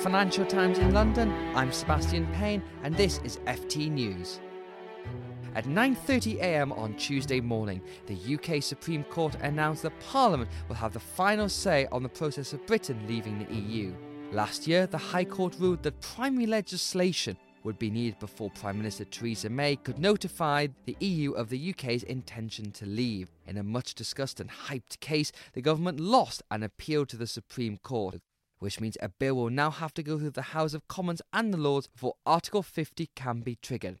Financial Times in London, I'm Sebastian Payne and this is FT News. At 9.30am on Tuesday morning, the UK Supreme Court announced that Parliament will have the final say on the process of Britain leaving the EU. Last year, the High Court ruled that primary legislation would be needed before Prime Minister Theresa May could notify the EU of the UK's intention to leave. In a much discussed and hyped case, the government lost and appealed to the Supreme Court, which means a bill will now have to go through the House of Commons and the Lords before Article 50 can be triggered.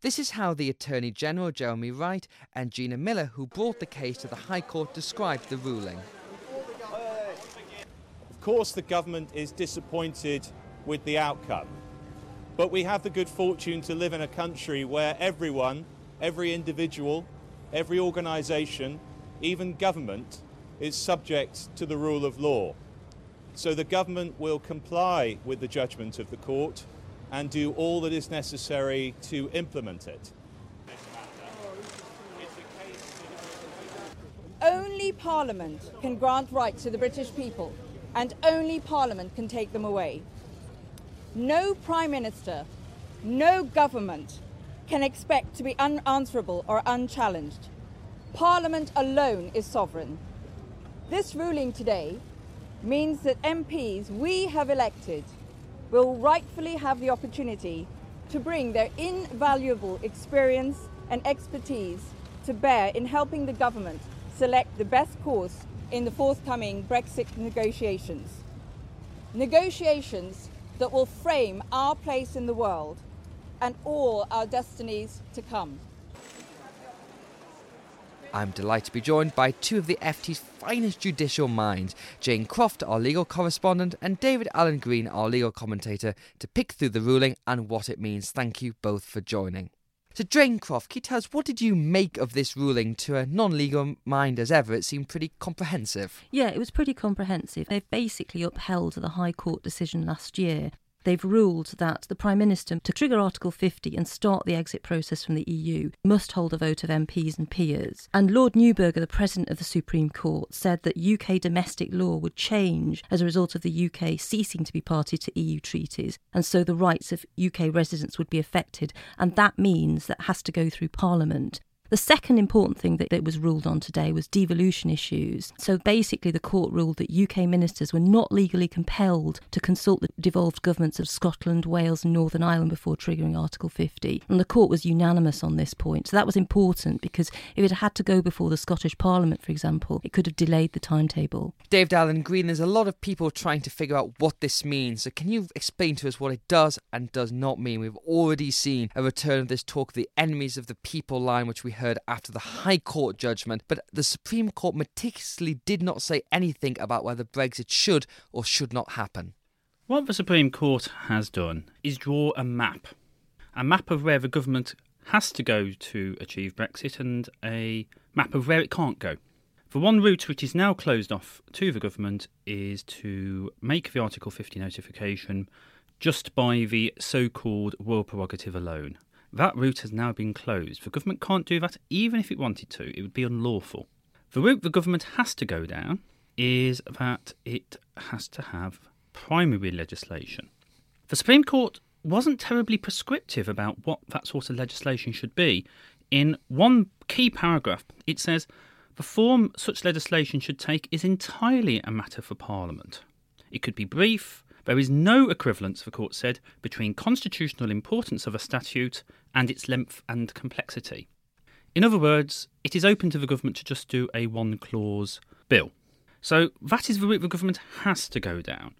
This is how the Attorney General Jeremy Wright and Gina Miller, who brought the case to the High Court, described the ruling. Of course, the government is disappointed with the outcome, but we have the good fortune to live in a country where everyone, every individual, every organisation, even government, is subject to the rule of law. So the government will comply with the judgment of the court and do all that is necessary to implement it. Only Parliament can grant rights to the British people, and only Parliament can take them away. No Prime Minister, no government can expect to be unanswerable or unchallenged. Parliament alone is sovereign. This ruling today means that MPs we have elected will rightfully have the opportunity to bring their invaluable experience and expertise to bear in helping the government select the best course in the forthcoming Brexit negotiations. Negotiations that will frame our place in the world and all our destinies to come. I'm delighted to be joined by two of the FT's finest judicial minds, Jane Croft, our legal correspondent, and David Allen Green, our legal commentator, to pick through the ruling and what it means. Thank you both for joining. So, Jane Croft, can you tell us what did you make of this ruling to a non-legal mind as ever? It seemed pretty comprehensive. Yeah, it was pretty comprehensive. They've basically upheld the High Court decision last year They've ruled that the Prime Minister, to trigger Article 50 and start the exit process from the EU, must hold a vote of MPs and peers. And Lord Neuberger, the President of the Supreme Court, said that UK domestic law would change as a result of the UK ceasing to be party to EU treaties, and so the rights of UK residents would be affected. And that means that has to go through Parliament. The second important thing that, that was ruled on today was devolution issues. So basically, the court ruled that UK ministers were not legally compelled to consult the devolved governments of Scotland, Wales, and Northern Ireland before triggering Article 50. And the court was unanimous on this point. So that was important because if it had to go before the Scottish Parliament, for example, it could have delayed the timetable. Dave Allen Green, there's a lot of people trying to figure out what this means. So can you explain to us what it does and does not mean? We've already seen a return of this talk of the enemies of the people line, which we heard after the High Court judgment, but the Supreme Court meticulously did not say anything about whether Brexit should or should not happen. What the Supreme Court has done is draw a map, a map of where the government has to go to achieve Brexit and a map of where it can't go. The one route which is now closed off to the government is to make the Article 50 notification just by the so called royal prerogative alone. That route has now been closed. The government can't do that even if it wanted to, it would be unlawful. The route the government has to go down is that it has to have primary legislation. The Supreme Court wasn't terribly prescriptive about what that sort of legislation should be. In one key paragraph, it says the form such legislation should take is entirely a matter for Parliament. It could be brief, there is no equivalence, the court said, between constitutional importance of a statute and its length and complexity. In other words, it is open to the government to just do a one clause bill. So that is the route the government has to go down.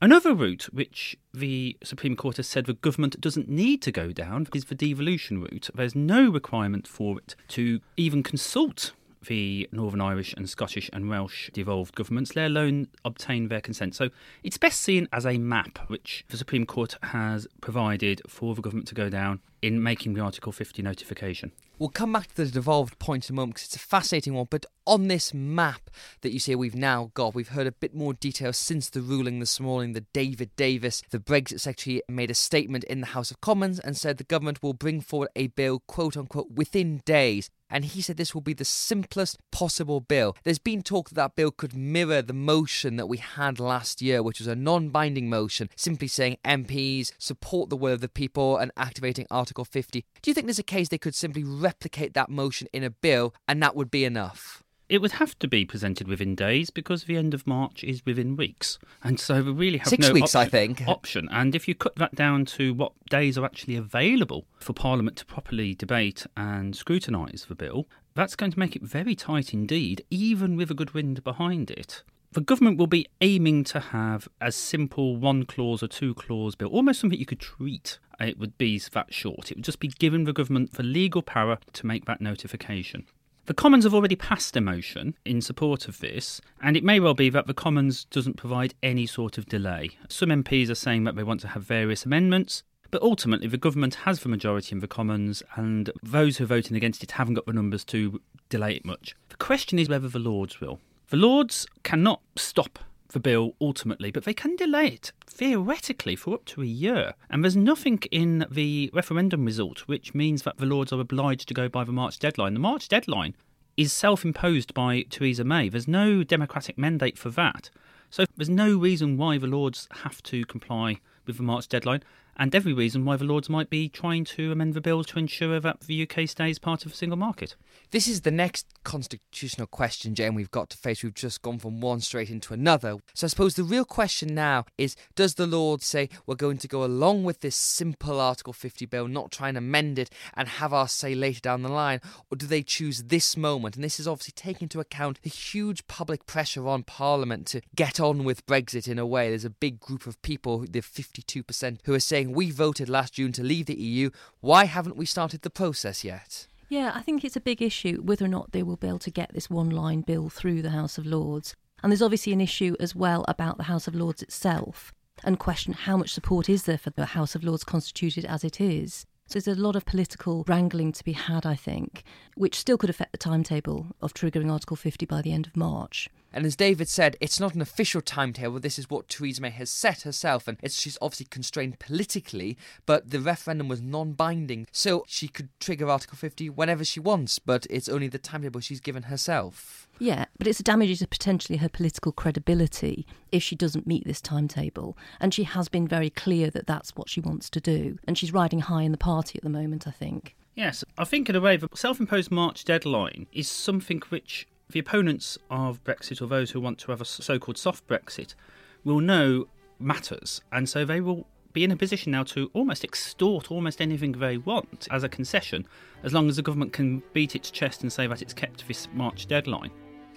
Another route which the Supreme Court has said the government doesn't need to go down is the devolution route. There's no requirement for it to even consult the Northern Irish and Scottish and Welsh devolved governments, let alone obtain their consent. So it's best seen as a map which the Supreme Court has provided for the government to go down in making the Article 50 notification. We'll come back to the devolved point in a moment because it's a fascinating one. But on this map that you see we've now got, we've heard a bit more detail since the ruling this morning. The David Davis, the Brexit Secretary, made a statement in the House of Commons and said the government will bring forward a bill, quote unquote, within days and he said this will be the simplest possible bill. There's been talk that that bill could mirror the motion that we had last year, which was a non binding motion, simply saying MPs support the will of the people and activating Article 50. Do you think there's a case they could simply replicate that motion in a bill and that would be enough? It would have to be presented within days because the end of March is within weeks, and so we really have six no weeks, option, I think. Option, and if you cut that down to what days are actually available for Parliament to properly debate and scrutinise the bill, that's going to make it very tight indeed, even with a good wind behind it. The government will be aiming to have a simple one clause or two clause bill, almost something you could treat. It would be that short. It would just be giving the government the legal power to make that notification. The Commons have already passed a motion in support of this, and it may well be that the Commons doesn't provide any sort of delay. Some MPs are saying that they want to have various amendments, but ultimately the government has the majority in the Commons, and those who are voting against it haven't got the numbers to delay it much. The question is whether the Lords will. The Lords cannot stop the bill ultimately, but they can delay it theoretically for up to a year. And there's nothing in the referendum result which means that the Lords are obliged to go by the March deadline. The March deadline is self imposed by Theresa May. There's no democratic mandate for that. So there's no reason why the Lords have to comply with the March deadline and every reason why the Lords might be trying to amend the bill to ensure that the UK stays part of the single market. This is the next constitutional question, Jane, we've got to face. We've just gone from one straight into another. So I suppose the real question now is does the Lord say we're going to go along with this simple Article 50 bill, not try and amend it and have our say later down the line? Or do they choose this moment? And this is obviously taking into account the huge public pressure on Parliament to get on with Brexit in a way. There's a big group of people, the 52%, who are saying saying we voted last June to leave the EU. Why haven't we started the process yet? Yeah, I think it's a big issue whether or not they will be able to get this one line bill through the House of Lords. And there's obviously an issue as well about the House of Lords itself and question how much support is there for the House of Lords constituted as it is. So there's a lot of political wrangling to be had, I think, which still could affect the timetable of triggering Article 50 by the end of March. And as David said, it's not an official timetable. This is what Theresa May has set herself, and she's obviously constrained politically. But the referendum was non-binding, so she could trigger Article 50 whenever she wants. But it's only the timetable she's given herself. Yeah, but it's a damage to potentially her political credibility if she doesn't meet this timetable. And she has been very clear that that's what she wants to do, and she's riding high in the party at the moment. I think. Yes, I think in a way the self-imposed March deadline is something which the opponents of Brexit, or those who want to have a so called soft Brexit, will know matters. And so they will be in a position now to almost extort almost anything they want as a concession, as long as the government can beat its chest and say that it's kept this March deadline.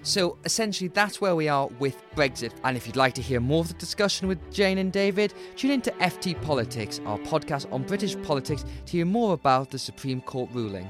So essentially, that's where we are with Brexit. And if you'd like to hear more of the discussion with Jane and David, tune in to FT Politics, our podcast on British politics, to hear more about the Supreme Court ruling.